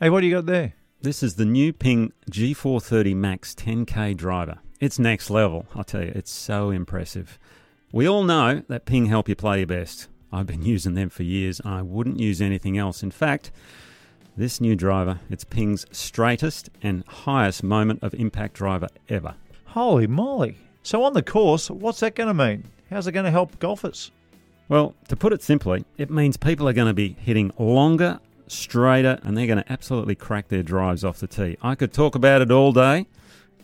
Hey, what do you got there? This is the new Ping G430 Max 10K driver. It's next level, I'll tell you. It's so impressive. We all know that Ping help you play your best. I've been using them for years. I wouldn't use anything else. In fact, this new driver, it's Ping's straightest and highest moment of impact driver ever. Holy moly. So, on the course, what's that going to mean? How's it going to help golfers? Well, to put it simply, it means people are going to be hitting longer, straighter, and they're going to absolutely crack their drives off the tee. I could talk about it all day.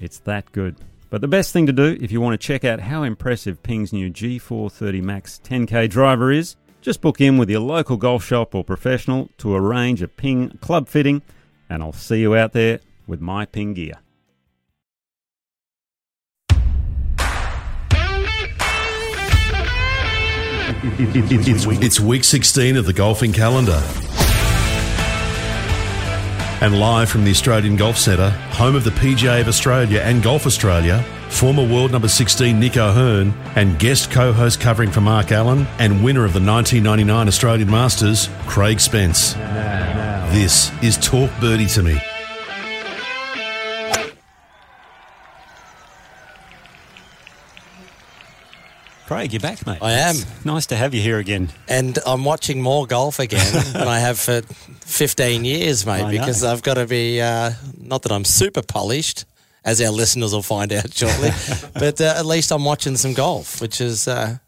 It's that good. But the best thing to do if you want to check out how impressive Ping's new G430 Max 10K driver is, just book in with your local golf shop or professional to arrange a Ping club fitting, and I'll see you out there with my Ping gear. It's, it's week 16 of the golfing calendar. And live from the Australian Golf Centre, home of the PGA of Australia and Golf Australia, former world number 16 Nick O'Hern and guest co-host covering for Mark Allen and winner of the 1999 Australian Masters, Craig Spence. This is Talk Birdie to Me. Craig, you're back, mate. I am. It's nice to have you here again. And I'm watching more golf again than I have for 15 years, mate, because I've got to be, uh, not that I'm super polished, as our listeners will find out shortly, but uh, at least I'm watching some golf, which is, uh,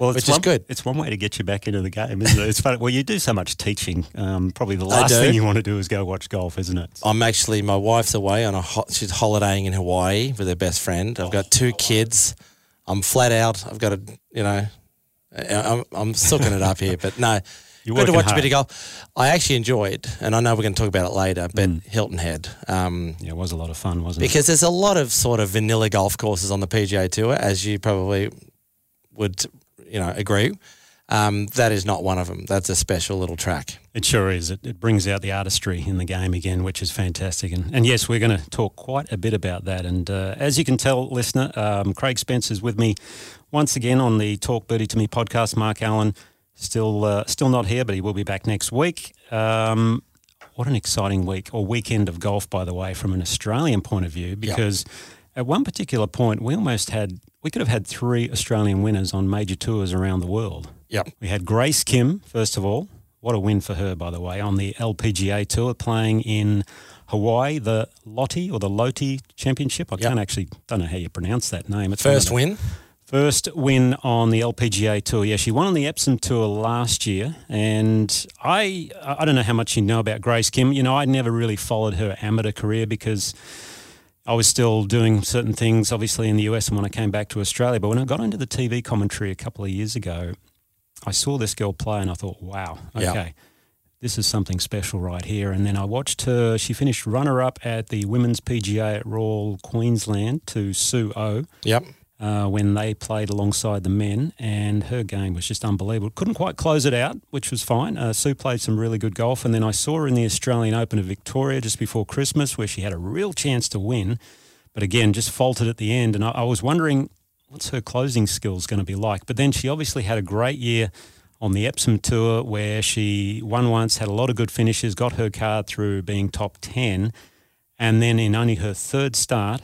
Well, Which is one, good. It's one way to get you back into the game, isn't it? It's funny. Well, you do so much teaching. Um, probably the last thing you want to do is go watch golf, isn't it? I'm actually, my wife's away on a, ho- she's holidaying in Hawaii with her best friend. I've got two kids. I'm flat out. I've got to, you know, I'm, I'm sucking it up here, but no. You're good to watch a bit of golf. I actually enjoyed, and I know we're going to talk about it later, but Hilton Head. Um, Yeah, it was a lot of fun, wasn't it? because there's a lot of sort of vanilla golf courses on the PGA Tour, as you probably would, you know, agree. Um, that is not one of them. That's a special little track. It sure is. It, it brings out the artistry in the game again, which is fantastic. And, and yes, we're going to talk quite a bit about that. And uh, as you can tell, listener, um, Craig Spence is with me once again on the Talk Birdie to Me podcast. Mark Allen still uh, still not here, but he will be back next week. Um, what an exciting week or weekend of golf, by the way, from an Australian point of view, because at one particular point we almost had we could have had three Australian winners on major tours around the world. Yep. We had Grace Kim, first of all. What a win for her, by the way, on the LPGA Tour, playing in Hawaii, the Lottie or the Loti Championship. I Yep. can't actually, don't know how you pronounce that name. It's First the- win. First win on the LPGA Tour. Yeah, she won on the Epson Tour last year, and I I don't know how much you know about Grace Kim. You know, I never really followed her amateur career because I was still doing certain things, obviously in the US, and when I came back to Australia. But when I got into the TV commentary a couple of years ago, I saw this girl play, and I thought, wow, Yeah. okay. This is something special right here. And then I watched her. She finished runner up at the Women's PGA at Royal Queensland to Sue O Yep. Uh, when they played alongside the men, and her game was just unbelievable. Couldn't quite close it out, which was fine. Uh, Su played some really good golf, and then I saw her in the Australian Open of Victoria just before Christmas, where she had a real chance to win, but again just faltered at the end. And I, I was wondering what's her closing skills going to be like. But then she obviously had a great year on the Epson Tour, where she won once, had a lot of good finishes, got her card through being top ten, and then in only her third start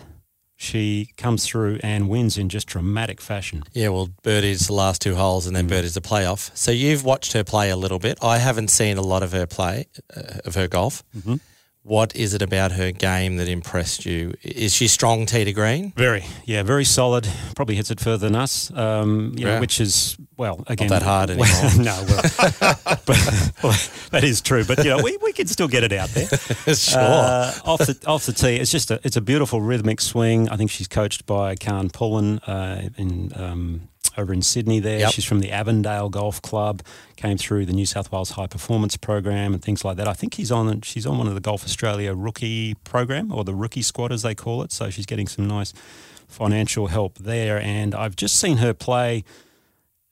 she comes through and wins in just dramatic fashion. Yeah, well, Birdie's the last two holes and then Mm. Birdie's the playoff. So you've watched her play a little bit. I haven't seen a lot of her play, uh, of her golf. Mm-hmm. What is it about her game that impressed you? Is she strong to green? Very, yeah, very solid. Probably hits it further than us, um, you know, which is well again not that hard anymore. no, well, but, well, that is true. But you know, we, we can still get it out there. sure. Uh, off the off the tee, it's just a it's a beautiful rhythmic swing. I think she's coached by Karen Pullen uh, in um, over in Sydney. There, Yep. she's from the Avondale Golf Club. Came through the New South Wales High Performance Program and things like that. I think he's on. She's on one of the Golf Australia rookie program or the rookie squad as they call it. So she's getting some nice financial help there. And I've just seen her play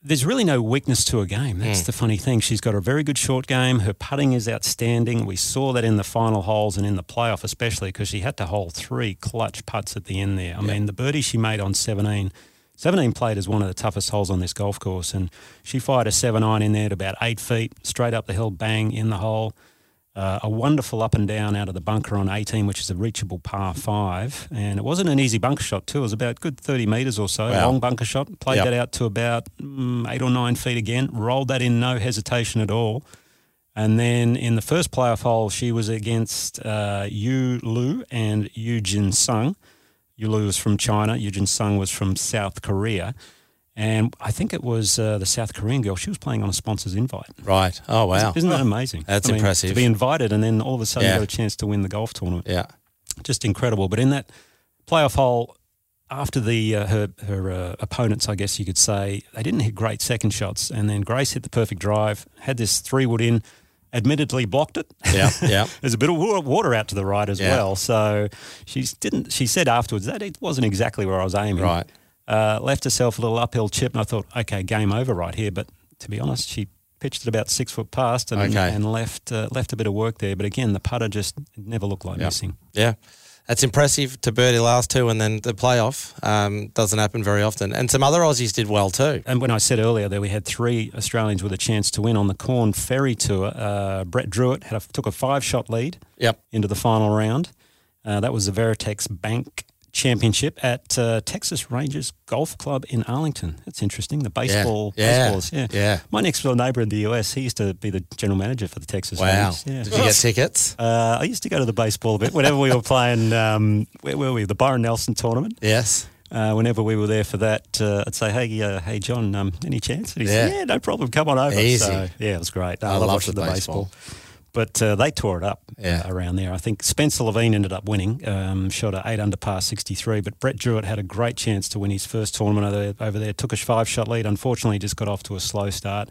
there's really no weakness to her game. That's hmm. the funny thing. She's got a very good short game. Her putting is outstanding. We saw that in the final holes and in the playoff, especially because she had to hold three clutch putts at the end there. I mean, the birdie she made on 17, 17 played as one of the toughest holes on this golf course, and she fired a 7 iron in there at about eight feet, straight up the hill, bang, in the hole. Uh, a wonderful up and down out of the bunker on 18, which is a reachable par five. And it wasn't an easy bunker shot, too. It was about good 30 metres or so. Wow. Long bunker shot. Played Yep. that out to about mm, eight or nine feet again. Rolled that in, no hesitation at all. And then in the first playoff hole, she was against uh, Yu Liu and Yu Jin Sung. Yu Liu was from China. Yu Jin Sung was from South Korea. And I think it was uh, the South Korean girl. She was playing on a sponsor's invite. Right. Oh wow. Isn't that amazing? That's I mean, impressive. To be invited and then all of a sudden Yeah. got a chance to win the golf tournament. Yeah. Just incredible. But in that playoff hole, after the uh, her her uh, opponents, I guess you could say, they didn't hit great second shots, and then Grace hit the perfect drive, had this three wood in, admittedly blocked it. Yeah. Yeah. There's a bit of water out to the right as Yeah. well, so she didn't. She said afterwards that it wasn't exactly where I was aiming. Right. Uh, left herself a little uphill chip, and I thought, okay, game over right here. But to be honest, she pitched it about six foot past and, Okay. and left uh, left a bit of work there. But again, the putter just never looked like Yeah. missing. Yeah. That's impressive to birdie last two and then the playoff. Um, doesn't happen very often. And some other Aussies did well too. And when I said earlier that we had three Australians with a chance to win on the Korn Ferry Tour, uh, Brett Drewitt had a, took a five shot lead Yep. into the final round. Uh, that was the Veritex Bank Championship at uh, Texas Rangers Golf Club in Arlington. That's interesting. The baseball, Yeah. baseballers, yeah. Yeah. My next door neighbour in the US, he used to be the general manager for the Texas Wow. Rangers. Yeah. Did you get tickets? Uh, I used to go to the baseball a bit whenever we were playing. Um, where were we? The Byron Nelson tournament. Yes. Uh, whenever we were there for that, uh, I'd say, "Hey, uh, hey, John, um, any chance?" And he said, Yeah. "Yeah, no problem. Come on over." Easy. So, yeah, it was great. I I, love love the the baseball. baseball. But uh, they tore it up Yeah. around there. I think Spencer Levine ended up winning, um, shot a eight under par 63. But Brett Drewitt had a great chance to win his first tournament over there. Over there. Took a five shot lead. Unfortunately, just got off to a slow start.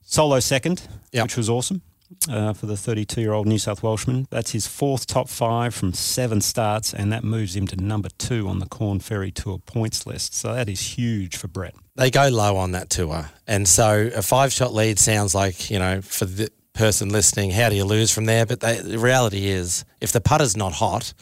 Solo second, Yep. which was awesome uh, for the 32 year old New South Welshman. That's his fourth top five from seven starts, and that moves him to number two on the Korn Ferry Tour points list. So that is huge for Brett. They go low on that tour. And so a five shot lead sounds like, you know, for the person listening, how do you lose from there? But they, the reality is, if the putter's not hot,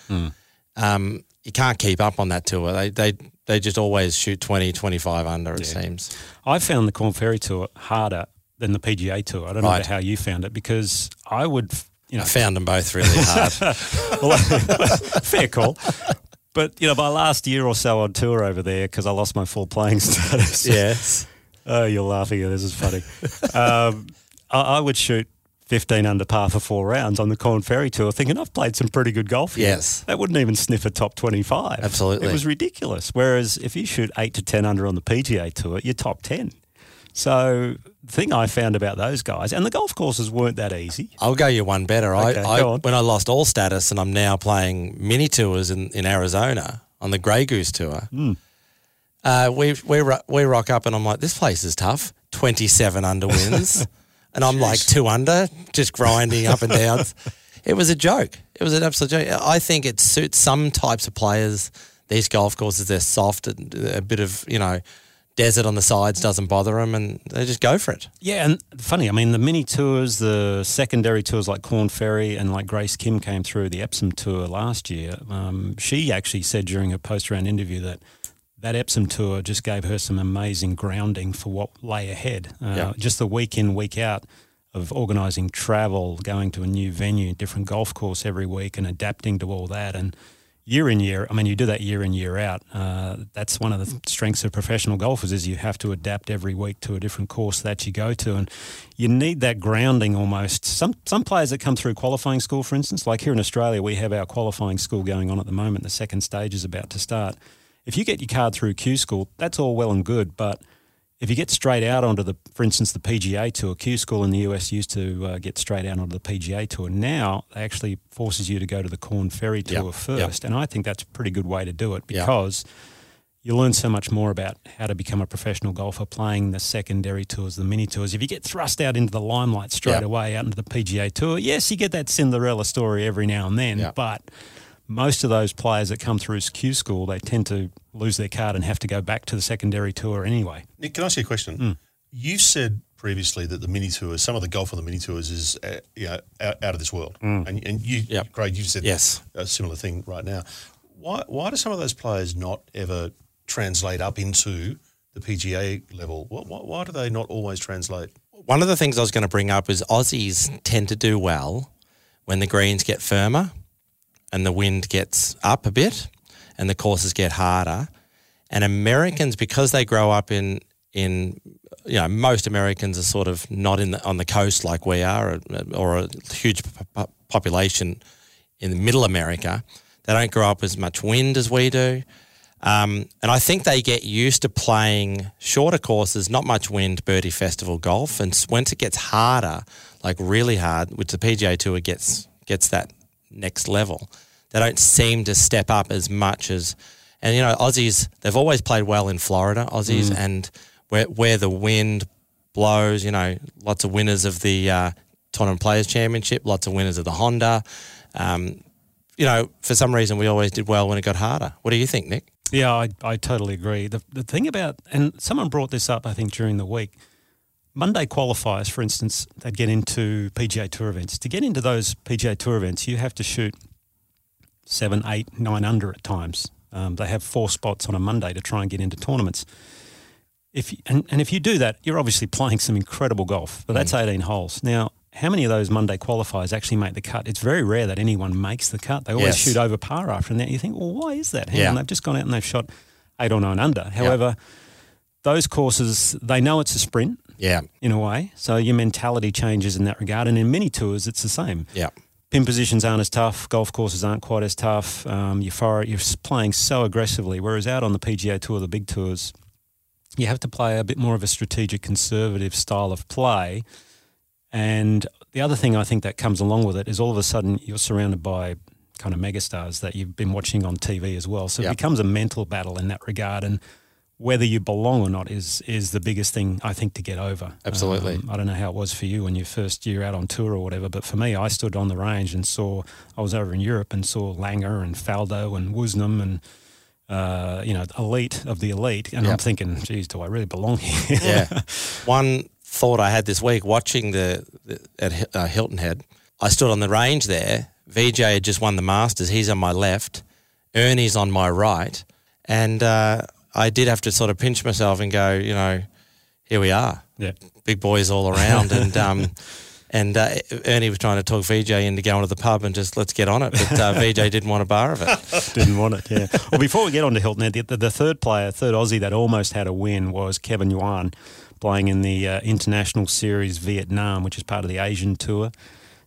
um, you can't keep up on that tour. They, they, they just always shoot 20, 25 under, it seems. I found the Korn Ferry Tour harder than the PGA Tour. I don't Right. know how you found it because I would, you know, I found them both really hard. well, fair call. But you know, my last year or so on tour over there, because I lost my full playing status. yes. Oh, you're laughing. This is funny. um, I, I would shoot 15 under par for four rounds on the Korn Ferry Tour, thinking I've played some pretty good golf. Here. Yes. That wouldn't even sniff a top 25. Absolutely. It was ridiculous. Whereas if you shoot eight to 10 under on the PGA Tour, you're top 10. So the thing I found about those guys, and the golf courses weren't that easy. I'll go you one better. Okay, I, I when I lost all status and I'm now playing mini tours in, in Arizona on the Grey Goose tour. Hmm. Uh, we we we rock up and I'm like, this place is tough. Twenty seven under wins, and I'm like two under, just grinding up and down. It was a joke. It was an absolute joke. I think it suits some types of players. These golf courses, they're soft and a bit of you know desert on the sides doesn't bother them, and they just go for it. Yeah, and funny, I mean, the mini tours, the secondary tours like Korn Ferry and like Grace Kim came through the Epson tour last year. Um, she actually said during her post round interview that that Epson tour just gave her some amazing grounding for what lay ahead. Uh, Yeah. Just the week in, week out of organising travel, going to a new venue, different golf course every week, and adapting to all that. And year in year, I mean, you do that year in year out. Uh, that's one of the strengths of professional golfers is you have to adapt every week to a different course that you go to, and you need that grounding almost. Some some players that come through qualifying school, for instance, like here in Australia, we have our qualifying school going on at the moment. The second stage is about to start. If you get your card through Q school, that's all well and good, but if you get straight out onto the, for instance, the PGA Tour, Q School in the US used to uh, get straight out onto the PGA Tour. Now they actually forces you to go to the Korn Ferry Tour Yep, first, and I think that's a pretty good way to do it Yep. because you learn so much more about how to become a professional golfer playing the secondary tours, the mini tours. If you get thrust out into the limelight straight Yep. away, out into the PGA Tour, yes, you get that Cinderella story every now and then, Yep. but most of those players that come through Q school, they tend to lose their card and have to go back to the secondary tour anyway. Nick, can I ask you a question? You said previously that the mini tours, some of the golf on the mini tours is uh, you know, out, out of this world, and, and you, Yep. Craig, you said Yes. a similar thing right now. Why, why do some of those players not ever translate up into the PGA level? Why, why, why do they not always translate? One of the things I was going to bring up is Aussies tend to do well when the greens get firmer and the wind gets up a bit and the courses get harder. And Americans, because they grow up in in you know most Americans are sort of not in the, on the coast like we are, or, or a huge population in the middle America. They don't grow up as much wind as we do. Um, and I think they get used to playing shorter courses, not much wind, birdie festival golf. And once it gets harder, like really hard, which the PGA Tour gets gets that next level, they don't seem to step up as much as. And you know, Aussies they've always played well in Florida, Aussies, and where where the wind blows, you know, lots of winners of the uh, Tournament Players Championship, lots of winners of the Honda. Um, you know, for some reason we always did well when it got harder. What do you think, Nick? Yeah, I, I totally agree. The, the thing about, and someone brought this up, I think, during the week. Monday qualifiers, for instance, that get into PGA Tour events. To get into those PGA Tour events, you have to shoot seven, eight, nine under at times. Um, they have four spots on a Monday to try and get into tournaments. If you, and, and if you do that, you're obviously playing some incredible golf. But that's 18 holes. Now, how many of those Monday qualifiers actually make the cut? It's very rare that anyone makes the cut. They always Yes. shoot over par after that. You think, well, why is that? Hang Yeah. on, they've just gone out and they've shot eight or nine under. However, those courses, they know it's a sprint Yeah, in a way. So your mentality changes in that regard. And in many tours, it's the same. yeah, Pin positions aren't as tough. Golf courses aren't quite as tough. Um, you're, far, you're playing so aggressively. Whereas out on the PGA Tour, the big tours, you have to play a bit more of a strategic, conservative style of play. And the other thing I think that comes along with it is all of a sudden you're surrounded by kind of megastars that you've been watching on TV as well. So Yep. it becomes a mental battle in that regard. And whether you belong or not is is the biggest thing I think to get over. Absolutely. Um, I don't know how it was for you when your first year out on tour or whatever, but for me, I stood on the range and saw. I was over in Europe and saw Langer and Faldo and Woosnam and. Uh, you know, elite of the elite, and I'm thinking, geez, do I really belong here? yeah. One thought I had this week watching the, the at uh, Hilton Head, I stood on the range there. VJ had just won the Masters. He's on my left. Ernie's on my right, and uh, I did have to sort of pinch myself and go, you know, here we are, yeah, big boys all around, and um, and uh, Ernie was trying to talk VJ into going to the pub and just let's get on it, but uh, VJ didn't want a bar of it. didn't want it. Yeah. Well, before we get on to Hilton, the, the, the third player, third Aussie that almost had a win was Kevin Yuan, playing in the uh, International Series Vietnam, which is part of the Asian Tour.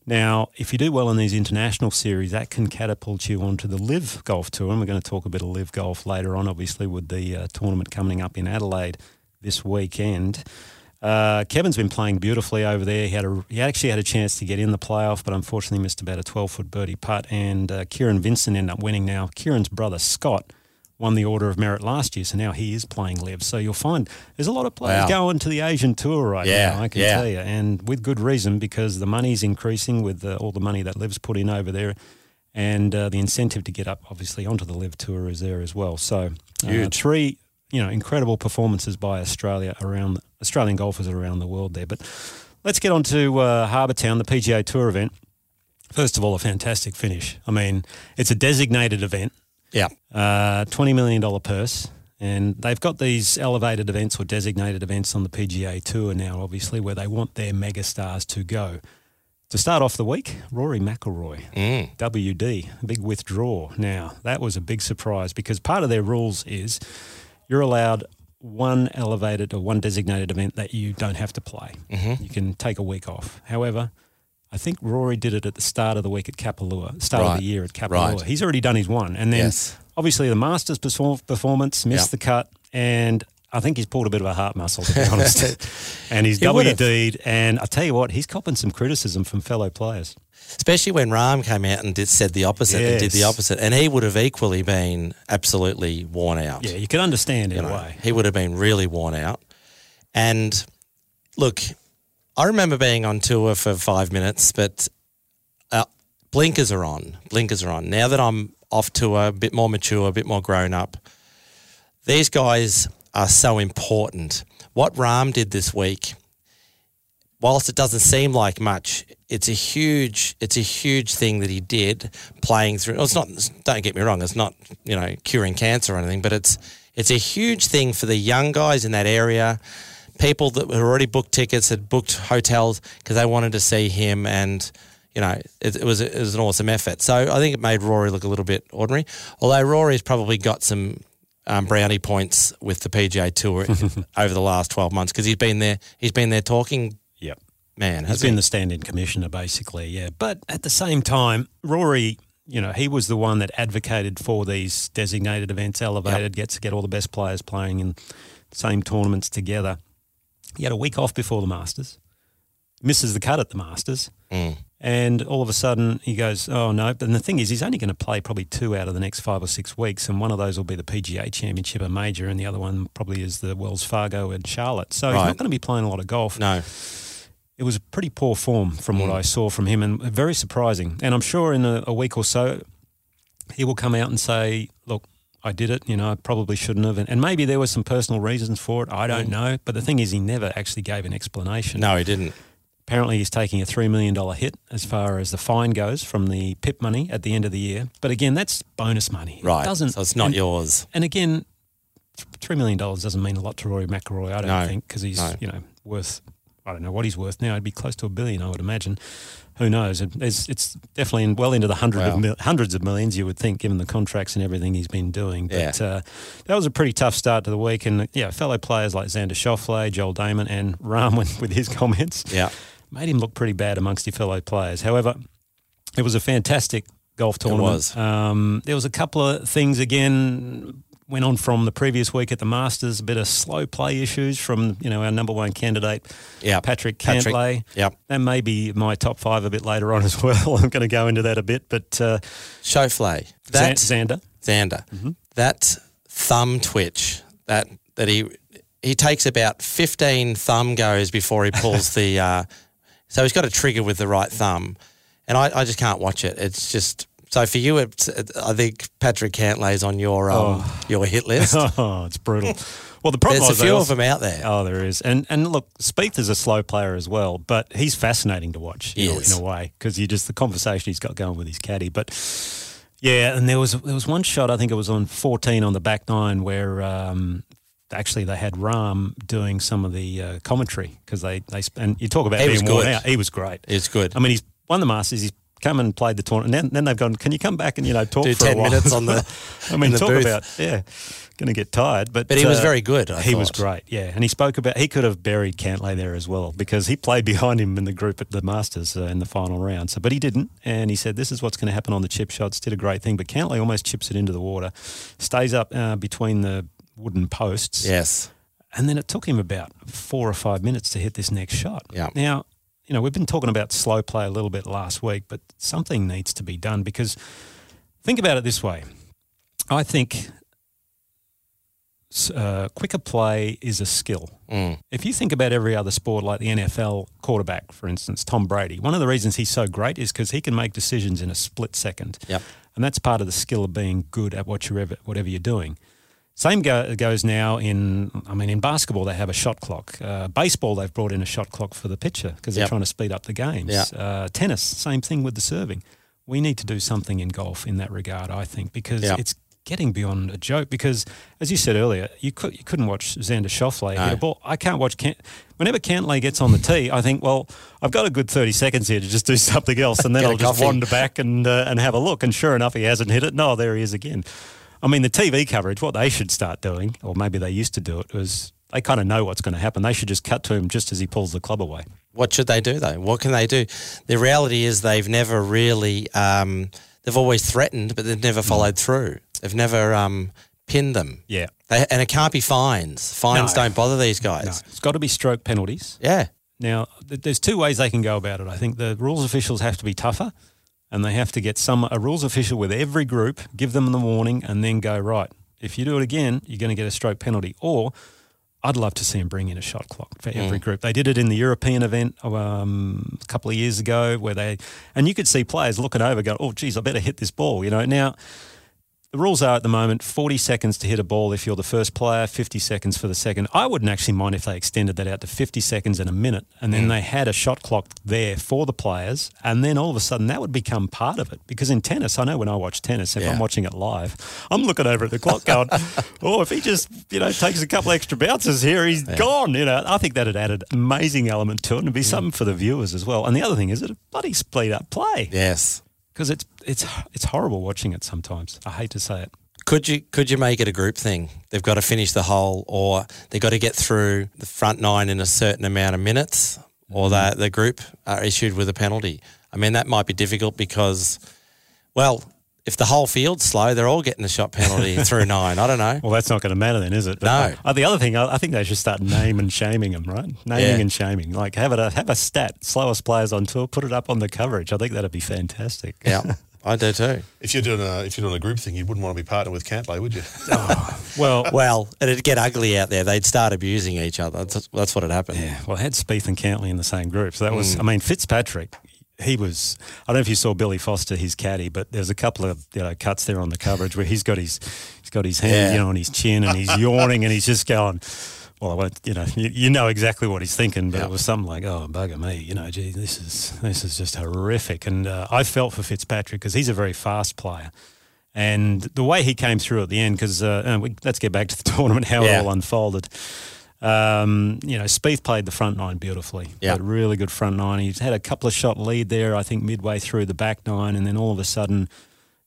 Now, if you do well in these international series, that can catapult you onto the LIV Golf Tour, and we're going to talk a bit of LIV Golf later on, obviously, with the uh, tournament coming up in Adelaide this weekend. Uh, Kevin's been playing beautifully over there. He had a, he actually had a chance to get in the playoff, but unfortunately missed about a 12 foot birdie putt. And uh, Kieran Vincent ended up winning. Now Kieran's brother Scott won the Order of Merit last year, so now he is playing LIV. So you'll find there's a lot of players Wow. going to the Asian Tour right Yeah, now. I can yeah. tell you, and with good reason because the money's increasing with uh, all the money that LIV's put in over there. And uh, the incentive to get up, obviously, onto the LIV Tour is there as well. So, uh, three, you know, incredible performances by Australia around Australian golfers around the world there. But let's get on to uh, Harbour Town, the PGA Tour event. First of all, a fantastic finish. I mean, it's a designated event, Yeah, uh, $20 million purse. And they've got these elevated events or designated events on the PGA Tour now, obviously, where they want their megastars to go. To start off the week, Rory McIlroy, Mm. WD, big withdraw. Now, that was a big surprise because part of their rules is you're allowed one elevated or one designated event that you don't have to play. Mm-hmm. You can take a week off. However, I think Rory did it at the start of the week at Kapalua, start of the year at Kapalua. Right. He's already done his one. And then Yes. obviously the Masters perform- performance missed Yeah. the cut. And I think he's pulled a bit of a heart muscle, to be honest. and he's. WD'd. And I tell you what, he's copping some criticism from fellow players. Especially when Rahm came out and did, said the opposite and did the opposite. And he would have equally been absolutely worn out. Yeah, you can understand in you a way. He would have been really worn out. And look, I remember being on tour for five minutes, but uh, blinkers are on. Blinkers are on. Now that I'm off tour, a bit more mature, a bit more grown up, these guys are so important. What Rahm did this week, whilst it doesn't seem like much, it's a huge, it's a huge thing that he did playing through. well, It's not. Don't get me wrong. It's not you know curing cancer or anything, but it's it's a huge thing for the young guys in that area. People that had already booked tickets had booked hotels because they wanted to see him, and you know it, it was it was an awesome effort. So I think it made Rory look a little bit ordinary. Although Rory's probably got some um, brownie points with the PGA Tour over the last twelve months because he's been there. He's been there talking. Yep. Man, He's has been he? the stand-in commissioner, basically, yeah. But at the same time, Rory, you know, he was the one that advocated for these designated events, elevated, gets to get all the best players playing in the same tournaments together. He had a week off before the Masters, misses the cut at the Masters, Mm. and all of a sudden he goes, "Oh no!" And the thing is, he's only going to play probably two out of the next five or six weeks, and one of those will be the PGA Championship, a major, and the other one probably is the Wells Fargo and Charlotte. So he's not going to be playing a lot of golf No, it was pretty poor form from Mm. what I saw from him and very surprising. And I'm sure in a, a week or so, he will come out and say, I did it, you know, I probably shouldn't have. And, and maybe there were some personal reasons for it. I don't know. But the thing is, he never actually gave an explanation. Mm. no, he didn't. Apparently, he's taking a $3 million hit as far as the fine goes from the PIP money at the end of the year. But again, that's bonus money. Right. It doesn't, so it's not and, yours. And again, $3 million doesn't mean a lot to Rory McIlroy, I don't No, think, because he's, no. you know, worth, I don't know what he's worth now. He'd be close to a billion, I would imagine. Who knows? It's, it's definitely in, well into the hundred Wow. of mil, hundreds of millions, you would think, given the contracts and everything he's been doing. But Yeah. uh, that was a pretty tough start to the week. And, yeah, fellow players like Xander Schauffele, Joel Dahmen, and Rahm with, his comments Yeah, made him look pretty bad amongst his fellow players. However, it was a fantastic golf tournament. It was. Um, there was a couple of things again went on from the previous week at the Masters. A bit of slow play issues from you know our number one candidate, yeah. Patrick Patrick, Cantlay. Yep. That may be my top five a bit later on as well. I'm going to go into that a bit, but uh, Schauffele. That Xander. Xander. Mm-hmm. That thumb twitch. That that he he takes about fifteen thumb goes before he pulls the. Uh, so he's got a trigger with the right thumb, and I, I just can't watch it. It's just. So for you, it's, it, I think Patrick Cantlay's on your um, your hit list. Oh, it's brutal. Well, the problem is. There's a few also- of them out there. Oh, there is, and and look, Spieth is a slow player as well, but he's fascinating to watch know, is. in a way because you just the conversation he's got going with his caddy. But yeah, and there was there was one shot I think it was on 14 on the back nine where um, actually they had Rahm doing some of the uh, commentary because they they and you talk about He being was worn out. He was great. It's good. I mean, he's won the Masters. He's come and played the tournament. And then, then they've gone. Can you come back and you know talk Do for 10 a while? minutes on the- I mean, the talk booth. about yeah, going to get tired. But But he was uh, very good, I he was great. Yeah, and he spoke about he could have buried Cantlay there as well because he played behind him in the group at the Masters uh, in the final round. So, but he didn't, and he said this is what's going to happen on the chip shots. Did a great thing, but Cantlay almost chips it into the water, stays up uh, between the wooden posts. yes. And then it took him about four or five minutes to hit this next shot. Yeah. Now, you know, we've been talking about slow play a little bit last week, but something needs to be done because think about it this way. I think uh, quicker play is a skill. Mm. If you think about every other sport, like the NFL quarterback, for instance, Tom Brady, one of the reasons he's so great is because he can make decisions in a split second. Yep. And that's part of the skill of being good at what you're ever, whatever you're doing. Same go, goes now in, I mean, in basketball, they have a shot clock. Uh, baseball, they've brought in a shot clock for the pitcher because they're Yep. trying to speed up the games. Yeah. Uh, tennis, same thing with the serving. We need to do something in golf in that regard, I think, because Yep. it's getting beyond a joke. Because, as you said earlier, you, could, you couldn't watch Xander Schauffele No. hit a ball. I can't watch. Can- Whenever Cantlay gets on the tee, I think, well, I've got a good 30 seconds here to just do something else, and then I'll just coffee. wander back and uh, and have a look. And sure enough, he hasn't hit it. No, there he is again. I mean, the TV coverage, what they should start doing, or maybe they used to do it, was they kind of know what's going to happen. They should just cut to him just as he pulls the club away. What should they do though? What can they do? The reality is they've never really. Um, they've always threatened, but they've never followed through. They've never um, pin them. Yeah. They, and it can't be fines. Fines No. don't bother these No, guys. it's got to be stroke penalties. Yeah. Now, th- there's two ways they can go about it. I think the rules officials have to be tougher, and they have to get some a rules official with every group, give them the warning, and then go right. If you do it again, you're going to get a stroke penalty. Or I'd love to see them bring in a shot clock for every group. They did it in the European event um, a couple of years ago, where they and you could see players looking over, going, "Oh, geez, I better hit this ball." You know, now. The rules are at the moment 40 seconds to hit a ball if you're the first player, 50 seconds for the second. I wouldn't actually mind if they extended that out to 50 seconds and a minute, and then mm. they had a shot clock there for the players, and then all of a sudden that would become part of it. Because in tennis, I know when I watch tennis, if Yeah. I'm watching it live, I'm looking over at the clock going, oh, if he just, you know, takes a couple extra bounces here, he's gone. You know, I think that'd added amazing element to it and it'd be mm. something for the viewers as well. And the other thing is it a bloody split up play Yes. Because it's, it's, it's horrible watching it sometimes. I hate to say it. Could you could you make it a group thing? They've got to finish the hole, or they've got to get through the front nine in a certain amount of minutes, or mm-hmm. the the group are issued with a penalty. I mean, that might be difficult because, well, if the whole field's slow, they're all getting a shot penalty through nine. I don't know. Well, that's not going to matter then, is it? No. Uh, the other thing, I, I think they should start name and shaming them, right? Naming Yeah. and shaming. Like have it a, have a stat, slowest players on tour, put it up on the coverage. I think that'd be fantastic. Yeah, I do too. If you're doing a if you're doing a group thing, you wouldn't want to be partnered with Cantlay, would you? Well, Well, it'd get ugly out there. They'd start abusing each other. That's, that's what had happened. yeah. Well, I had Spieth and Cantlay in the same group, so that was. Mm. I mean, Fitzpatrick. He was. I don't know if you saw Billy Foster, his caddy, but there's a couple of you know cuts there on the coverage where he's got his he's got his hand Yeah. you know on his chin and he's yawning and he's just going. Well, I won't, you know, you, you know exactly what he's thinking, but Yeah. it was something like, "Oh, bugger me," you know, gee, this is this is just horrific. And uh, I felt for Fitzpatrick because he's a very fast player, and the way he came through at the end, because uh, uh, let's get back to the tournament, how Yeah. it all unfolded. Um, you know, Spieth played the front nine beautifully. Yeah. Really good front nine. He's had a couple of shot lead there, I think, midway through the back nine, and then all of a sudden,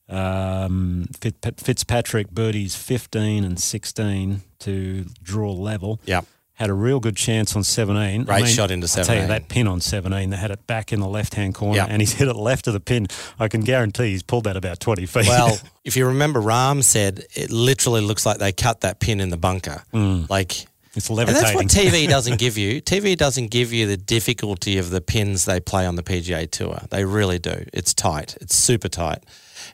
um, Fitzpatrick birdies 15 and 16 to draw level. Yeah. Had a real good chance on 17. Great shot into I tell you, 17. that pin on 17, they had it back in the left hand corner, Yep. and he's hit it left of the pin. I can guarantee he's pulled that about 20 feet. Well, if you remember, Rahm said it literally looks like they cut that pin in the bunker. Like, it's and that's what TV doesn't give you. TV doesn't give you the difficulty of the pins they play on the PGA Tour. They really do. It's tight. It's super tight,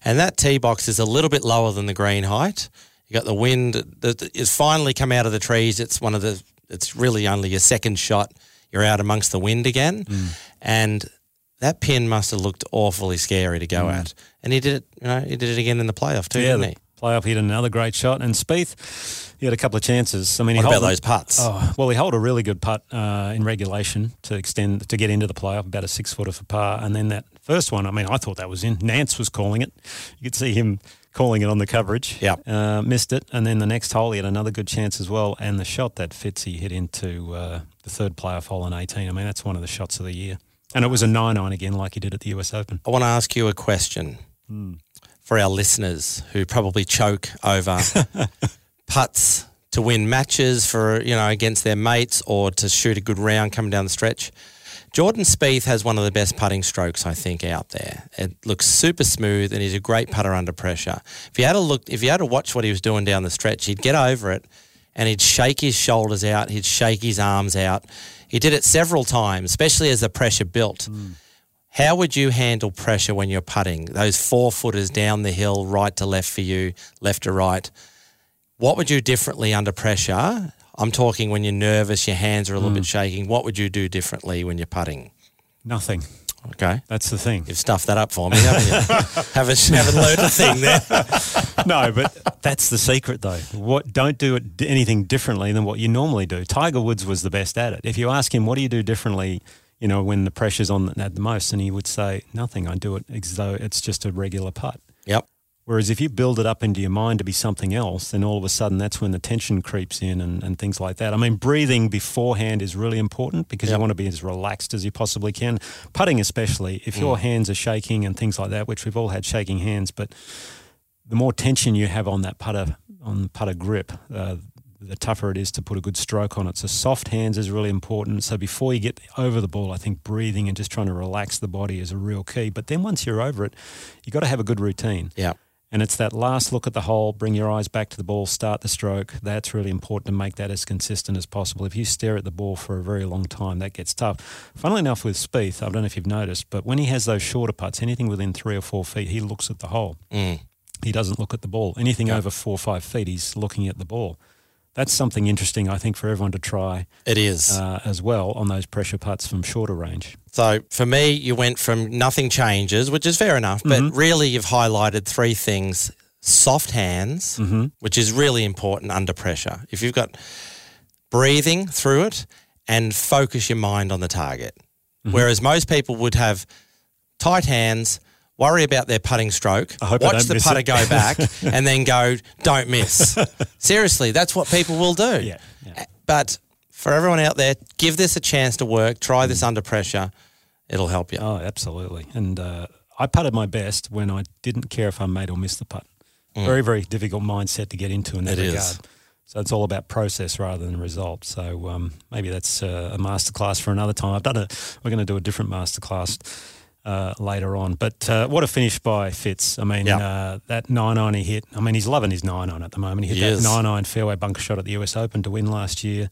and that tee box is a little bit lower than the green height. You got the wind that is finally come out of the trees. It's one of the. It's really only your second shot. You're out amongst the wind again, mm. and that pin must have looked awfully scary to go mm. at. And he did it. You know, he did it again in the playoff too, yeah, didn't he? playoff hit another great shot, and Spieth, he had a couple of chances. I mean, What he about holed those putts? Oh, well, he held a really good putt uh, in regulation to extend to get into the playoff, about a six footer for par, and then that first one. I mean, I thought that was in. Nantz was calling it. You could see him calling it on the coverage. Yep. uh, missed it, and then the next hole he had another good chance as well, and the shot that Fitzy hit into uh, the third playoff hole in eighteen. I mean, that's one of the shots of the year, and it was a nine iron again, like he did at the US Open. I want to ask you a question for our listeners who probably choke over putts to win matches for you know against their mates or to shoot a good round coming down the stretch. Jordan Spieth has one of the best putting strokes I think out there. It looks super smooth and he's a great putter under pressure. If you had a look, if you had to watch what he was doing down the stretch, he'd get over it and he'd shake his shoulders out, he'd shake his arms out. He did it several times, especially as the pressure built. Hmm. How would you handle pressure when you're putting? Those four footers down the hill, right to left for you, left to right. What would you do differently under pressure? I'm talking when you're nervous, your hands are a little bit mm. shaking. What would you do differently when you're putting? Nothing. Okay. That's the thing. You've stuffed that up for me, haven't you? haven't, haven't learned a thing there. no, but that's the secret, though. What don't do it, anything differently than what you normally do. Tiger Woods was the best at it. If you ask him, what do you do differently, you know, when the pressure's on at the most, and he would say, nothing. I do it as though it's just a regular putt. Yep. Whereas if you build it up into your mind to be something else, then all of a sudden that's when the tension creeps in and, and things like that. I mean, breathing beforehand is really important because Yep. you want to be as relaxed as you possibly can. Putting, especially, if your hands are shaking and things like that, which we've all had shaking hands, but the more tension you have on that putter, on the putter grip, uh, the tougher it is to put a good stroke on it. So soft hands is really important. So before you get over the ball, I think breathing and just trying to relax the body is a real key. But then once you're over it, you've got to have a good routine. Yep. And it's that last look at the hole, bring your eyes back to the ball, start the stroke. That's really important to make that as consistent as possible. If you stare at the ball for a very long time, that gets tough. Funnily enough, with Spieth, I don't know if you've noticed, but when he has those shorter putts, anything within three or four feet, he looks at the hole. Mm. He doesn't look at the ball. Anything over four or five feet, he's looking at the ball. That's something interesting, I think, for everyone to try It is. uh, as well on those pressure putts from shorter range. So for me, you went from nothing changes, which is fair enough, but Mm-hmm. really you've highlighted three things soft hands, Mm-hmm. which is really important under pressure. If you've got breathing through it and focus your mind on the target. Mm-hmm. Whereas most people would have tight hands, worry about their putting stroke, I hope I watch the putter it. go back, and then go, don't miss. Seriously, that's what people will do. Yeah, yeah. But for everyone out there, give this a chance to work. Try this under pressure. It'll help you. Oh, absolutely. And uh, I putted my best when I didn't care if I made or missed the putt. Very, very difficult mindset to get into in that Mm. It is. regard. So it's all about process rather than result. So um, maybe that's uh, a masterclass for another time. I've done a. We're going to do a different masterclass uh, later on. But uh, what a finish by Fitz. I mean, Yeah. uh, that nine iron he hit. I mean, he's loving his nine iron at the moment. He hit He that is. nine iron fairway bunker shot at the US Open to win last year.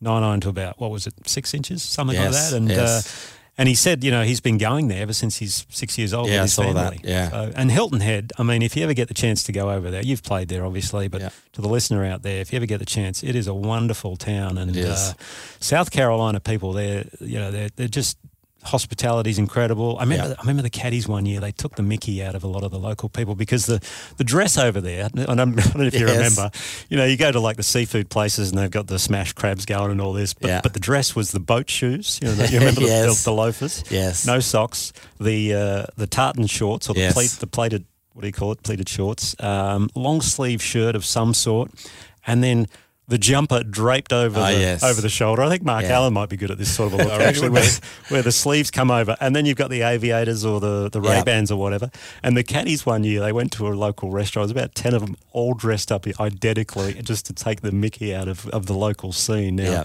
Nine iron to about what was it, six inches, something like that. And yes. uh, and he said, you know, he's been going there ever since he's six years old Yeah, with his saw that, family. yeah. So, and Hilton Head, I mean, if you ever get the chance to go over there, you've played there obviously, but to the listener out there, if you ever get the chance, it is a wonderful town. And. Uh, South Carolina people, they're you know they're they're just hospitality's incredible. I remember Yeah. I remember the caddies one year. They took the Mickey out of a lot of the local people because the the dress over there. I don't, I don't know if you Yes. remember. You know, you go to like the seafood places and they've got the smashed crabs going and all this, but Yeah. but the dress was the boat shoes. You know, the, you remember the, Yes. the, the loafers? Yes. No socks. The uh, the tartan shorts or the Yes. pleat, the pleated what do you call it? Pleated shorts. Um, long sleeve shirt of some sort, and then. The jumper draped over Ah, the yes. over the shoulder. I think Mark Yeah. Allen might be good at this sort of a look. Actually, where, where the sleeves come over, and then you've got the aviators or the the. Ray Bans or whatever. And the caddies one year, they went to a local restaurant. It was about ten of them, all dressed up identically, just to take the Mickey out of, of the local scene. Now, Yeah.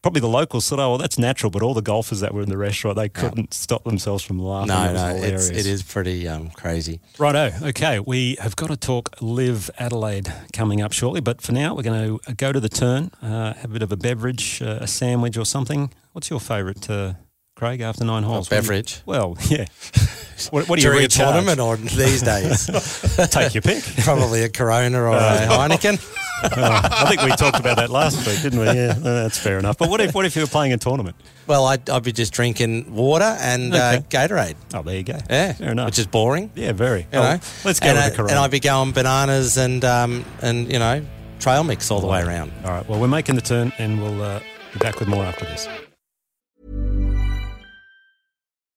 Probably the locals said, "Oh, well, that's natural," but all the golfers that were in the restaurant, they couldn't stop themselves from laughing. No, it no, hilarious. it's, it is pretty um, crazy. Righto. Okay, we have got to talk LIV Adelaide coming up shortly, but for now, we're going to go to the turn, uh, have a bit of a beverage, uh, a sandwich or something. What's your favourite, uh, Craig, after nine holes? You- beverage? well, yeah. What, what do you During a tournament or these days? Take your pick. Probably a Corona or a Heineken. I think we talked about that last week, didn't we? Yeah, that's fair enough. But what if what if you were playing a tournament? Well, I'd, I'd be just drinking water and uh, Gatorade. Oh, there you go. Yeah, fair enough. Which is boring. yeah, very. You Oh, know, let's go and, with the Corona. and I'd be going bananas and um, and you know trail mix all the way around. All right. Well, we're making the turn, and we'll uh, be back with more after this.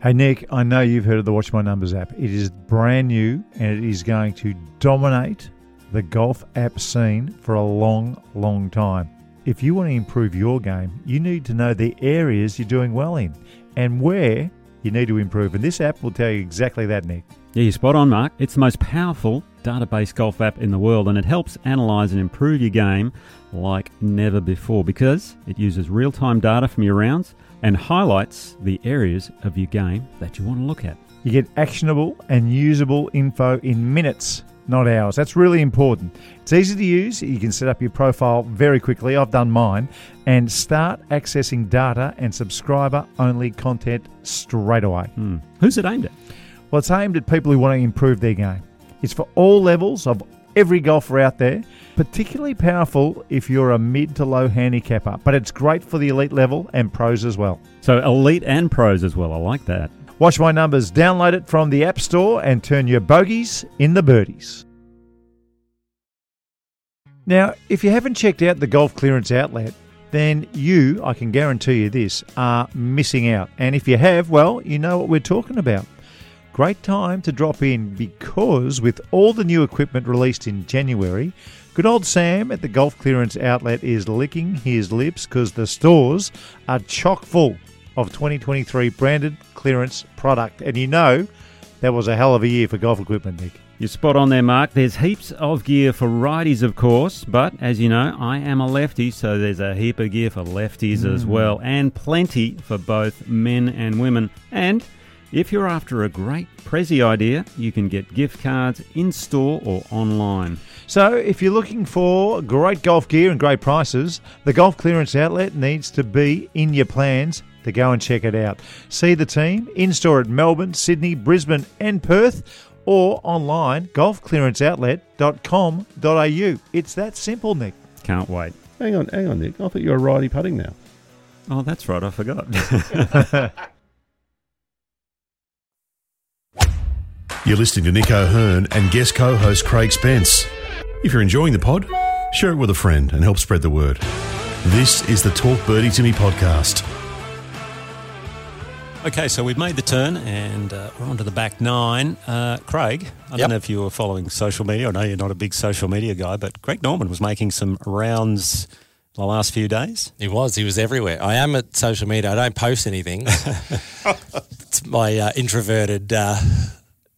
Hey Nick, I know you've heard of the Watch My Numbers app. It is brand new and it is going to dominate the golf app scene for a long, long time. If you want to improve your game, you need to know the areas you're doing well in and where you need to improve. And this app will tell you exactly that, Nick. Yeah, you're spot on, Mark. It's the most powerful database golf app in the world, and it helps analyze and improve your game like never before because it uses real time data from your rounds and highlights the areas of your game that you want to look at. You get actionable and usable info in minutes, not hours. That's really important. It's easy to use. You can set up your profile very quickly. I've done mine and start accessing data and subscriber only content straight away. Hmm. Who's it aimed at? Well, it's aimed at people who want to improve their game. It's for all levels of every golfer out there, particularly powerful if you're a mid to low handicapper, but it's great for the elite level and pros as well. So, elite and pros as well. I like that. Watch my numbers, download it from the App Store and turn your bogeys in the birdies. Now, if you haven't checked out the Golf Clearance Outlet, then you, I can guarantee you this, are missing out. And if you have, well, you know what we're talking about. Great time to drop in because with all the new equipment released in January, good old Sam at the Golf Clearance Outlet is licking his lips because the stores are chock full of 2023 branded clearance product. And you know, that was a hell of a year for golf equipment, Nick. You're spot on there, Mark. There's heaps of gear for righties, of course, but as you know, I am a lefty, so there's a heap of gear for lefties as hmm. well, and plenty for both men and women. And if you're after a great Prezi idea, you can get gift cards in store or online. So, if you're looking for great golf gear and great prices, the Golf Clearance Outlet needs to be in your plans to go and check it out. See the team in store at Melbourne, Sydney, Brisbane, and Perth, or online golfclearanceoutlet.com.au. It's that simple, Nick. Can't wait. Hang on, hang on, Nick. I thought you were righty putting now. Oh, that's right, I forgot. You're listening to Nick O'Hern and guest co-host Craig Spence. If you're enjoying the pod, share it with a friend and help spread the word. This is the Talk Birdie to Me podcast. Okay, so we've made the turn and uh, we're on to the back nine. Uh, Craig, I Yep. don't know if you were following social media. I know you're not a big social media guy, but Greg Norman was making some rounds the last few days. He was. He was everywhere. I am at social media. I don't post anything. it's my uh, introverted, uh,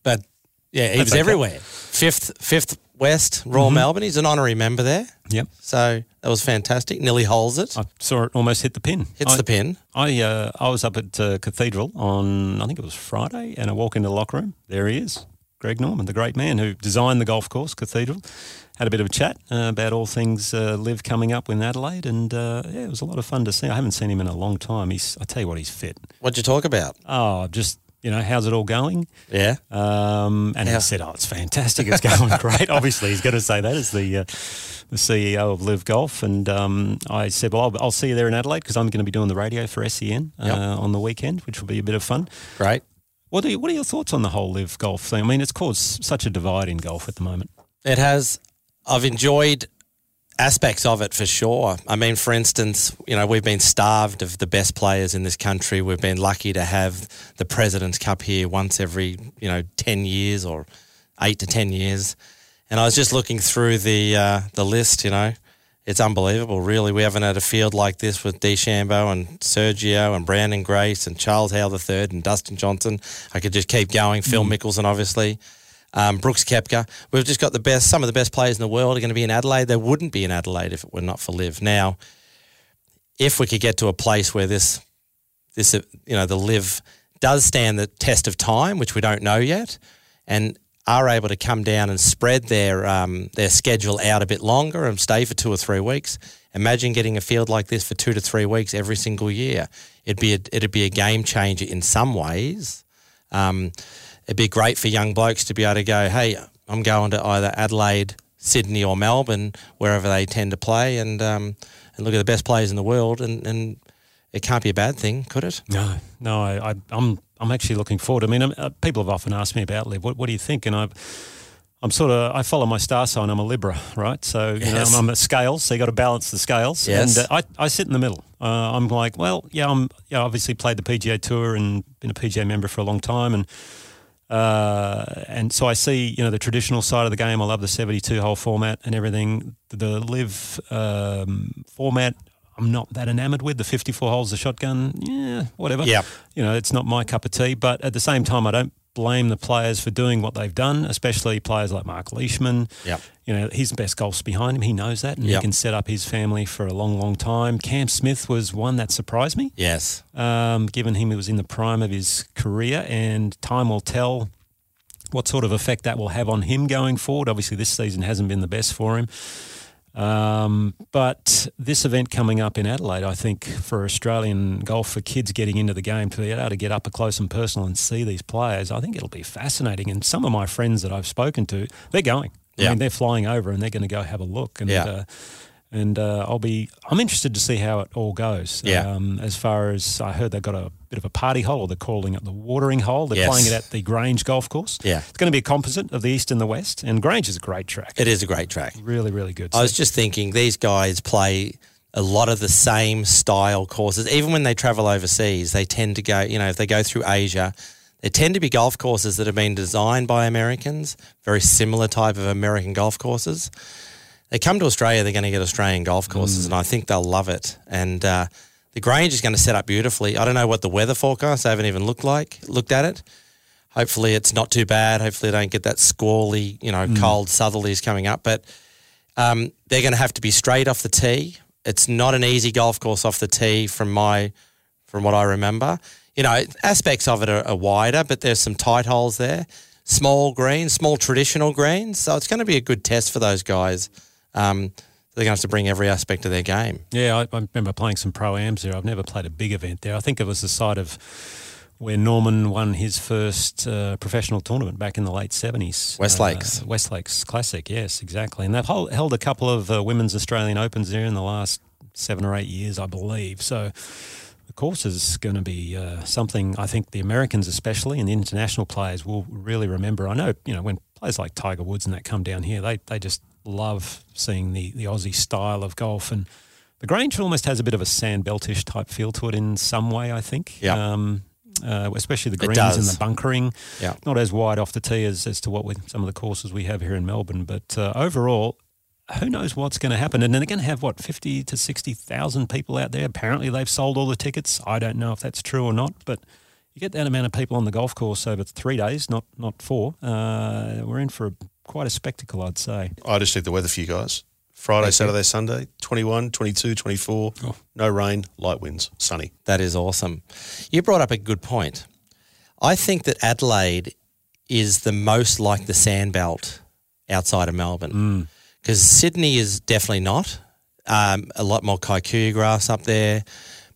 but yeah, he That's was okay. everywhere. Fifth, fifth West Royal Melbourne. He's an honorary member there, Yep. so that was fantastic. Nearly holes it. I saw it almost hit the pin. Hits I, the pin. I uh, I was up at uh, Cathedral on I think it was Friday, and I walk into the locker room. There he is, Greg Norman, the great man who designed the golf course, Cathedral. Had a bit of a chat uh, about all things uh, LIV coming up in Adelaide, and uh, yeah, it was a lot of fun to see. I haven't seen him in a long time. He's I tell you what, he's fit. What'd you talk about? Oh, just you know, how's it all going? Yeah. Um, and How- he said, "Oh, it's fantastic. It's going great." Obviously, he's going to say that as the uh, the CEO of LIV Golf. And um, I said, "Well, I'll, I'll see you there in Adelaide because I'm going to be doing the radio for SEN uh, Yep. on the weekend, which will be a bit of fun." Great. What are you, what are your thoughts on the whole LIV Golf thing? I mean, it's caused such a divide in golf at the moment. It has. I've enjoyed aspects of it for sure. I mean, for instance, you know, we've been starved of the best players in this country. We've been lucky to have the President's Cup here once every, you know, 10 years or eight to 10 years. And I was just looking through the uh, the list, you know. It's unbelievable, really. We haven't had a field like this with DeChambeau and Sergio and Branden Grace and Charles Howell III and Dustin Johnson. I could just keep going. Phil Mickelson, obviously um, Brooks Koepka. We've just got the best, some of the best players in the world are going to be in Adelaide. They wouldn't be in Adelaide if it were not for LIV. Now, if we could get to a place where this, this, you know, the LIV does stand the test of time, which we don't know yet, and are able to come down and spread their um, their schedule out a bit longer and stay for two or three weeks. Imagine getting a field like this for two to three weeks every single year. It'd be a, it'd be a game changer in some ways. Um, it'd be great for young blokes to be able to go, hey, I'm going to either Adelaide, Sydney, or Melbourne, wherever they tend to play, and um, and look at the best players in the world, and, and it can't be a bad thing, could it? No, no, I, I, I'm I'm actually looking forward. I mean, um, uh, people have often asked me about LIV. What, what do you think? And I've I'm sort of I follow my star sign. I'm a Libra, right? So you Yes. know I'm a scales, so you got to balance the scales. Yes. And uh, I, I sit in the middle. Uh, I'm like, well, yeah, I'm yeah, obviously played the PGA Tour and been a PGA member for a long time, and uh, and so I see you know the traditional side of the game. I love the 72 hole format and everything. The LIV um, format. I'm not that enamored with the 54 holes, the shotgun. Yeah, whatever. Yep. You know, it's not my cup of tea. But at the same time, I don't blame the players for doing what they've done, especially players like Mark Leishman. Yep. You know, his best golf's behind him. He knows that, and Yep. he can set up his family for a long, long time. Cam Smith was one that surprised me Yes. um, given him he was in the prime of his career, and time will tell what sort of effect that will have on him going forward. Obviously, this season hasn't been the best for him. Um, but this event coming up in Adelaide, I think for Australian golf, for kids getting into the game, to be able to get up close and personal and see these players, I think it'll be fascinating. And some of my friends that I've spoken to, they're going. I Yeah. mean, they're flying over and they're going to go have a look. And Yeah. uh, and uh, I'll be I'm interested to see how it all goes. Yeah. Um, as far as I heard, they've got a bit of a party hole, or they're calling it the watering hole. They're Yes. playing it at the Grange Golf Course. Yeah. It's going to be a composite of the east and the west, and Grange is a great track. It is a great track. really, really good. I was just thinking these guys play a lot of the same style courses. Even when they travel overseas, they tend to go, you know, if they go through Asia, they tend to be golf courses that have been designed by Americans, very similar type of American golf courses. They come to Australia, they're going to get Australian golf courses, and I think they'll love it. And uh, the Grange is going to set up beautifully. I don't know what the weather forecast, I haven't even looked like, looked at it. Hopefully it's not too bad. Hopefully they don't get that squally, you know, cold southerlies coming up. But um, they're going to have to be straight off the tee. It's not an easy golf course off the tee from my from what I remember. You know, aspects of it are, are wider, but there's some tight holes there. Small greens, small traditional greens. So it's going to be a good test for those guys. Um, they're going to have to bring every aspect of their game. Yeah, I, I remember playing some pro ams there. I've never played a big event there. I think it was the site of where Norman won his first uh, professional tournament back in the late seventies. West Lakes. uh, West Lakes Classic. Yes, exactly. And they've hol- held a couple of uh, women's Australian Opens there in the last seven or eight years, I believe. So. The course is going to be uh, something I think the Americans, especially, and the international players will really remember. I know, you know, when players like Tiger Woods and that come down here, they, they just love seeing the, the Aussie style of golf. And the Grange almost has a bit of a sandbeltish type feel to it in some way, I think. Yeah. Um, uh, especially the greens and the bunkering. Yeah. Not as wide off the tee as, as to what with some of the courses we have here in Melbourne. But uh, overall, who knows what's going to happen? And then they're going to have what fifty to sixty thousand people out there. Apparently, they've sold all the tickets. I don't know if that's true or not, but you get that amount of people on the golf course over three days, not not four. Uh, we're in for a, quite a spectacle, I'd say. I just checked the weather for you guys. Friday, Saturday, Sunday, 21, 22, 24. Oh. No rain, light winds, sunny. That is awesome. You brought up a good point. I think that Adelaide is the most like the sandbelt outside of Melbourne because Sydney is definitely not. Um, a lot more kikuyu grass up there.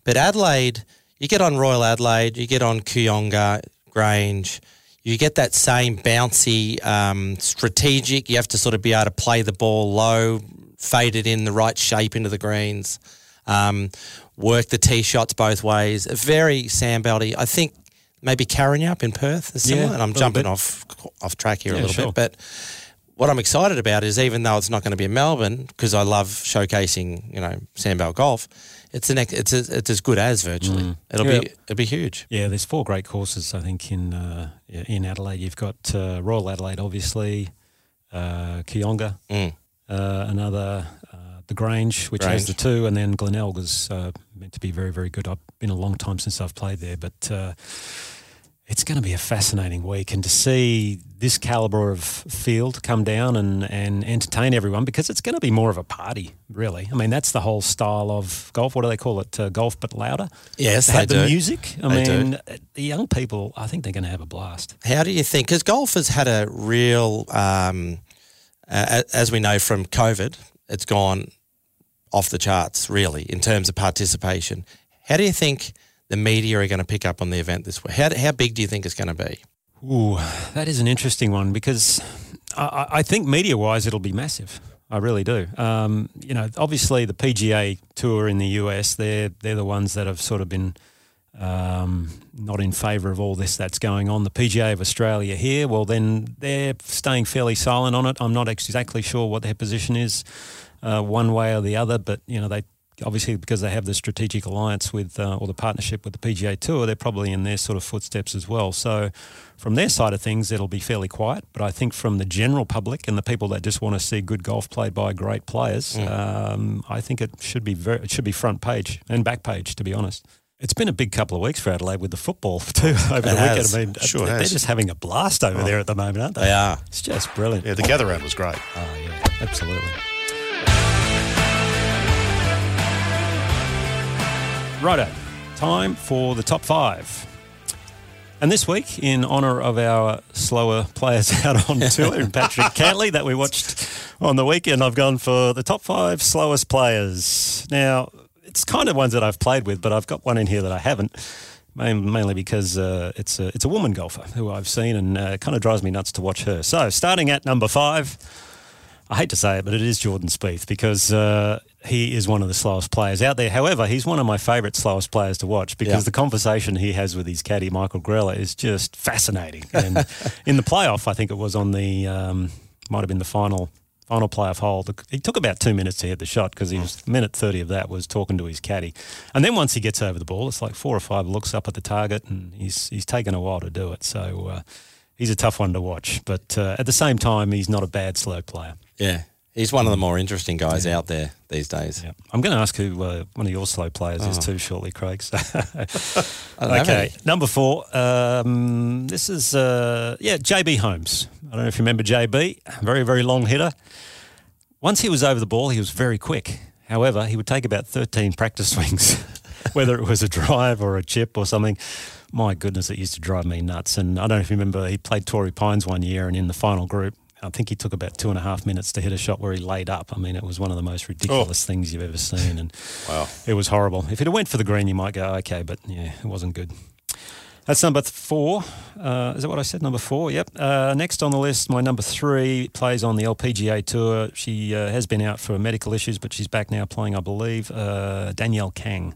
But Adelaide, you get on Royal Adelaide, you get on Kooyonga, Grange, you get that same bouncy, um, strategic. You have to sort of be able to play the ball low, fade it in the right shape into the greens, um, work the tee shots both ways. A very sandbelty. I think maybe Karrinyup in Perth is similar. Yeah, and I'm jumping bit. off off track here a little sure. bit, but what I'm excited about is even though it's not going to be in Melbourne because I love showcasing, you know, sandbelt golf. It's an it's as, it's as good as virtually. It'll Yeah. be it'll be huge. Yeah, there's four great courses I think in uh, in Adelaide. You've got uh, Royal Adelaide, obviously, uh, Kooyonga, Mm. uh, another uh, the Grange, which has the two, and then Glenelg's uh, meant to be very very good. I've been a long time since I've played there, but. It's going to be a fascinating week, and to see this caliber of field come down and, and entertain everyone because it's going to be more of a party, really. I mean, that's the whole style of golf. What do they call it? Uh, golf, but louder. Yes, They they have the do. music. I They do. mean, uh, the young people, I think they're going to have a blast. How do you think? Because golf has had a real, um, uh, as we know from COVID, it's gone off the charts really in terms of participation. How do you think the media are going to pick up on the event this way? How, how big do you think it's going to be? Ooh, that is an interesting one because I- I, think media wise it'll be massive. I really do. Um, you know, obviously the PGA Tour in the US, they're they're the ones that have sort of been um, not in favour of all this that's going on. The PGA of Australia here, well, then they're staying fairly silent on it. I'm not exactly sure what their position is, uh, one way or the other. But you know, they obviously because they have the strategic alliance with uh, or the partnership with the PGA Tour, they're probably in their sort of footsteps as well. So from their side of things, it'll be fairly quiet. But I think from the general public and the people that just want to see good golf played by great players, um, I think it should be very, it should be front page and back page, to be honest. It's been a big couple of weeks for Adelaide with the football too over the It weekend. I mean, Sure they're has. just having a blast over there at the moment, aren't they? They are. It's just brilliant. Yeah, the gather round was great. Oh yeah, absolutely. Righto, time for the top five. And this week, in honour of our slower players out on tour, and Patrick Cantlay, that we watched on the weekend, I've gone for the top five slowest players. Now, it's kind of ones that I've played with, but I've got one in here that I haven't, mainly because uh, it's a it's a woman golfer who I've seen, and uh, it kind of drives me nuts to watch her. So, starting at number five, I hate to say it, but it is Jordan Spieth because uh, he is one of the slowest players out there. However, he's one of my favourite slowest players to watch because Yeah. the conversation he has with his caddy Michael Greller is just fascinating. And in the playoff, I think it was on the um, might have been the final final playoff hole. He took about two minutes to hit the shot because he was minute thirty of that was talking to his caddy, and then once he gets over the ball, it's like four or five looks up at the target, and he's he's taken a while to do it. So uh, he's a tough one to watch, but uh, at the same time, he's not a bad slow player. Yeah. He's one of the more interesting guys out there these days. Yeah. I'm going to ask who uh, one of your slow players is too shortly, Craig. So. I don't have okay, number four. Um, this is uh, yeah, JB Holmes. I don't know if you remember JB. Very very long hitter. Once he was over the ball, he was very quick. However, he would take about 13 practice swings, whether it was a drive or a chip or something. My goodness, it used to drive me nuts. And I don't know if you remember, he played Torrey Pines one year, and in the final group, I think he took about two and a half minutes to hit a shot where he laid up. I mean, it was one of the most ridiculous things you've ever seen, and Wow. it was horrible. If it had went for the green, you might go okay, but yeah, it wasn't good. That's number four. Uh, is that what I said? Number four. Yep. Uh, next on the list, my number three plays on the LPGA tour. She uh, has been out for medical issues, but she's back now playing, I believe. Uh, Danielle Kang.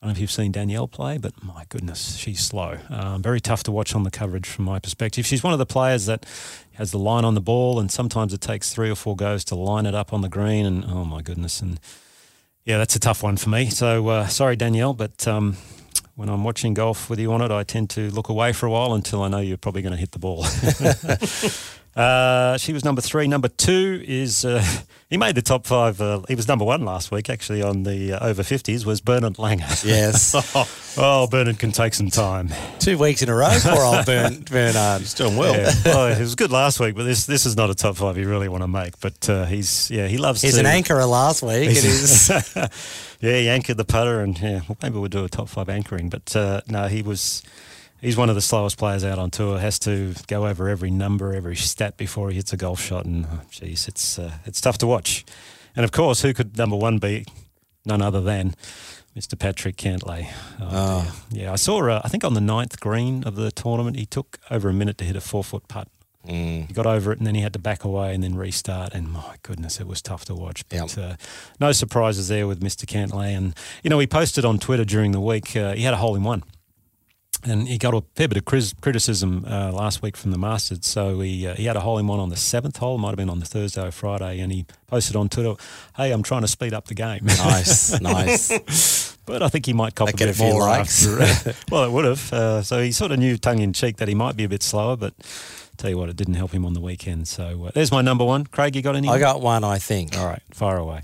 I don't know if you've seen Danielle play, but my goodness, she's slow. Um, very tough to watch on the coverage from my perspective. She's one of the players that has the line on the ball, and sometimes it takes three or four goes to line it up on the green. And oh my goodness, and yeah, that's a tough one for me. So uh, sorry, Danielle, but um, when I'm watching golf with you on it, I tend to look away for a while until I know you're probably going to hit the ball. uh, she was number three. Number two is uh, he made the top five. Uh, he was number one last week, actually, on the uh, over 50s. Was Bernard Langer? Yes. oh, Bernard can take some time. Two weeks in a row for old Bern, Bernard. He's doing well. Yeah. oh, it was good last week, but this this is not a top five you really want to make. But uh, he's yeah, he loves. He's to, an anchorer last week. and he's, yeah, he anchored the putter, and yeah, well, maybe we'll do a top five anchoring. But uh, no, he was. He's one of the slowest players out on tour. Has to go over every number, every stat before he hits a golf shot, and oh, geez, it's uh, it's tough to watch. And of course, who could number one be? None other than Mr. Patrick Cantlay. Oh, dear. Yeah, I saw. Uh, I think on the ninth green of the tournament, he took over a minute to hit a four foot putt. He got over it and then he had to back away and then restart. And my goodness, it was tough to watch. But uh, no surprises there with Mr. Cantlay. And, you know, he posted on Twitter during the week, uh, he had a hole in one. And he got a fair bit of criticism uh, last week from the Masters. So he uh, he had a hole in one on the seventh hole, might have been on the Thursday or Friday, and he posted on Twitter, "Hey, I'm trying to speed up the game." nice, nice. But I think he might cop That a get bit a few more likes. after. well, it would have. Uh, so he sort of knew tongue in cheek that he might be a bit slower, but tell you what, it didn't help him on the weekend. So uh, there's my number one. Craig, you got any? I got one, I think, All right, fire away.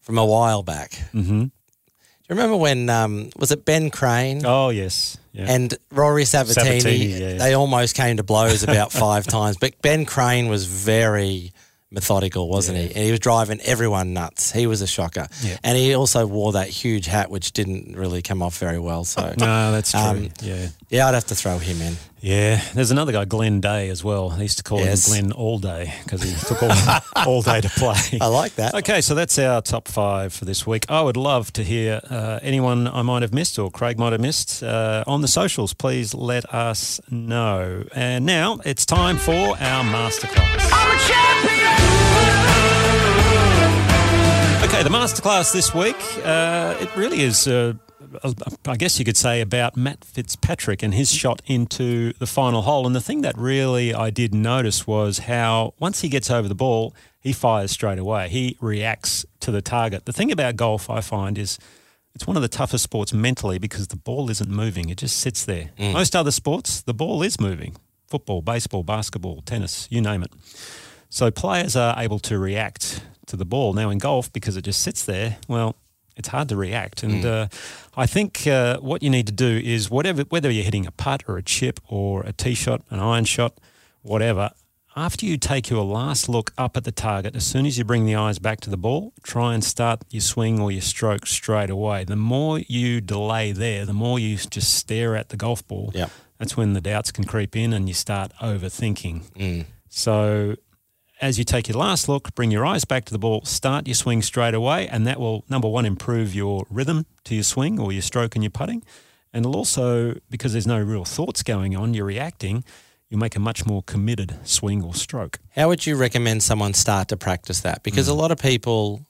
from a while back. Mm-hmm. Do you remember when, um, was it Ben Crane? Oh yes, yeah. and Rory Sabatini, Sabatini, yeah, yeah. they almost came to blows about five times. But Ben Crane was very methodical, wasn't he? And he was driving everyone nuts. He was a shocker. And he also wore that huge hat, which didn't really come off very well. So, no, that's true. Um, yeah, yeah, I'd have to throw him in. yeah. There's another guy, Glen Day, as well. They used to call Yes. him Glen All Day because he took all, all day to play. I like that. Okay, so that's our top five for this week. I would love to hear uh, anyone I might have missed or Craig might have missed uh, on the socials. Please let us know. And now it's time for our masterclass. Okay, the masterclass this week, uh, it really is, uh, I guess you could say, about Matt Fitzpatrick and his shot into the final hole. And the thing that really I did notice was how once he gets over the ball, he fires straight away. He reacts to the target. The thing about golf, I find, is it's one of the toughest sports mentally because the ball isn't moving, it just sits there. Mm. Most other sports, the ball is moving football, baseball, basketball, tennis, you name it. So players are able to react to the ball. Now in golf, because it just sits there, well, it's hard to react. And uh, I think uh, what you need to do is whatever, whether you're hitting a putt or a chip or a tee shot, an iron shot, whatever. After you take your last look up at the target, as soon as you bring the eyes back to the ball, try and start your swing or your stroke straight away. The more you delay there, the more you just stare at the golf ball. Yep. That's when the doubts can creep in and you start overthinking. So as you take your last look, bring your eyes back to the ball, start your swing straight away, and that will, number one, improve your rhythm to your swing or your stroke and your putting. And it'll also, because there's no real thoughts going on, you're reacting, you'll make a much more committed swing or stroke. How would you recommend someone start to practice that? Because a mm. lot of people,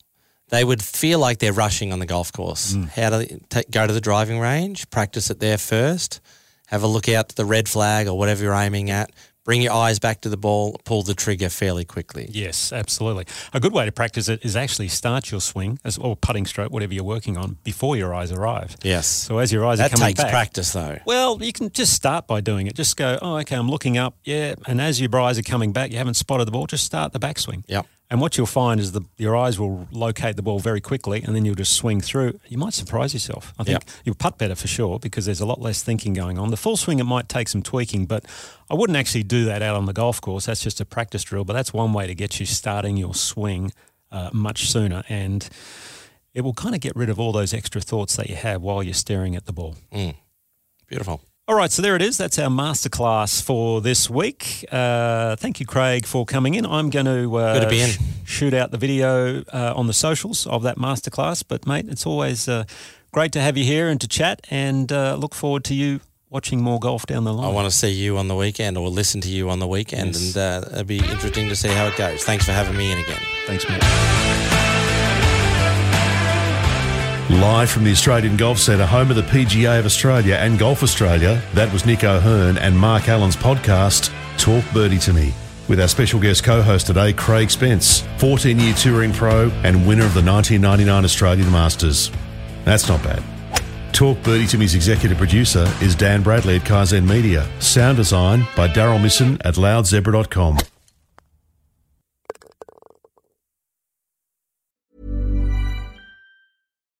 they would feel like they're rushing on the golf course. Mm. How do they go to the driving range, practice it there first, have a look out to the red flag or whatever you're aiming at, bring your eyes back to the ball, pull the trigger fairly quickly. Yes, absolutely. A good way to practice it is actually start your swing as or putting stroke, whatever you're working on, before your eyes arrive. Yes. So as your eyes that are coming takes practice though. Well, you can just start by doing it. Just go, oh, okay, I'm looking up, yeah, and as your eyes are coming back, you haven't spotted the ball. Just start the backswing. Yep. And what you'll find is the your eyes will locate the ball very quickly, and then you'll just swing through. You might surprise yourself. I think Yep. you'll putt better for sure because there's a lot less thinking going on. The full swing it might take some tweaking, but I wouldn't actually do that out on the golf course. That's just a practice drill, but that's one way to get you starting your swing uh, much sooner, and it will kind of get rid of all those extra thoughts that you have while you're staring at the ball. Beautiful. All right, so there it is. That's our masterclass for this week. Uh, thank you, Craig, for coming in. I'm going to uh, Good to be in. sh- shoot out the video uh, on the socials of that masterclass. But mate, it's always uh, great to have you here and to chat, and uh, look forward to you watching more golf down the line. I want to see you on the weekend or listen to you on the weekend, Yes. and uh, it'd be interesting to see how it goes. Thanks for having me in again. Thanks, mate. Live from the Australian Golf Centre, home of the PGA of Australia and Golf Australia, that was Nick O'Hern and Mark Allen's podcast, Talk Birdie to Me, with our special guest co host today, Craig Spence, 14 year touring pro and winner of the 1999 Australian Masters. That's not bad. Talk Birdie to Me's executive producer is Dan Bradley at Kaizen Media. Sound design by Daryl Misson at loudzebra.com.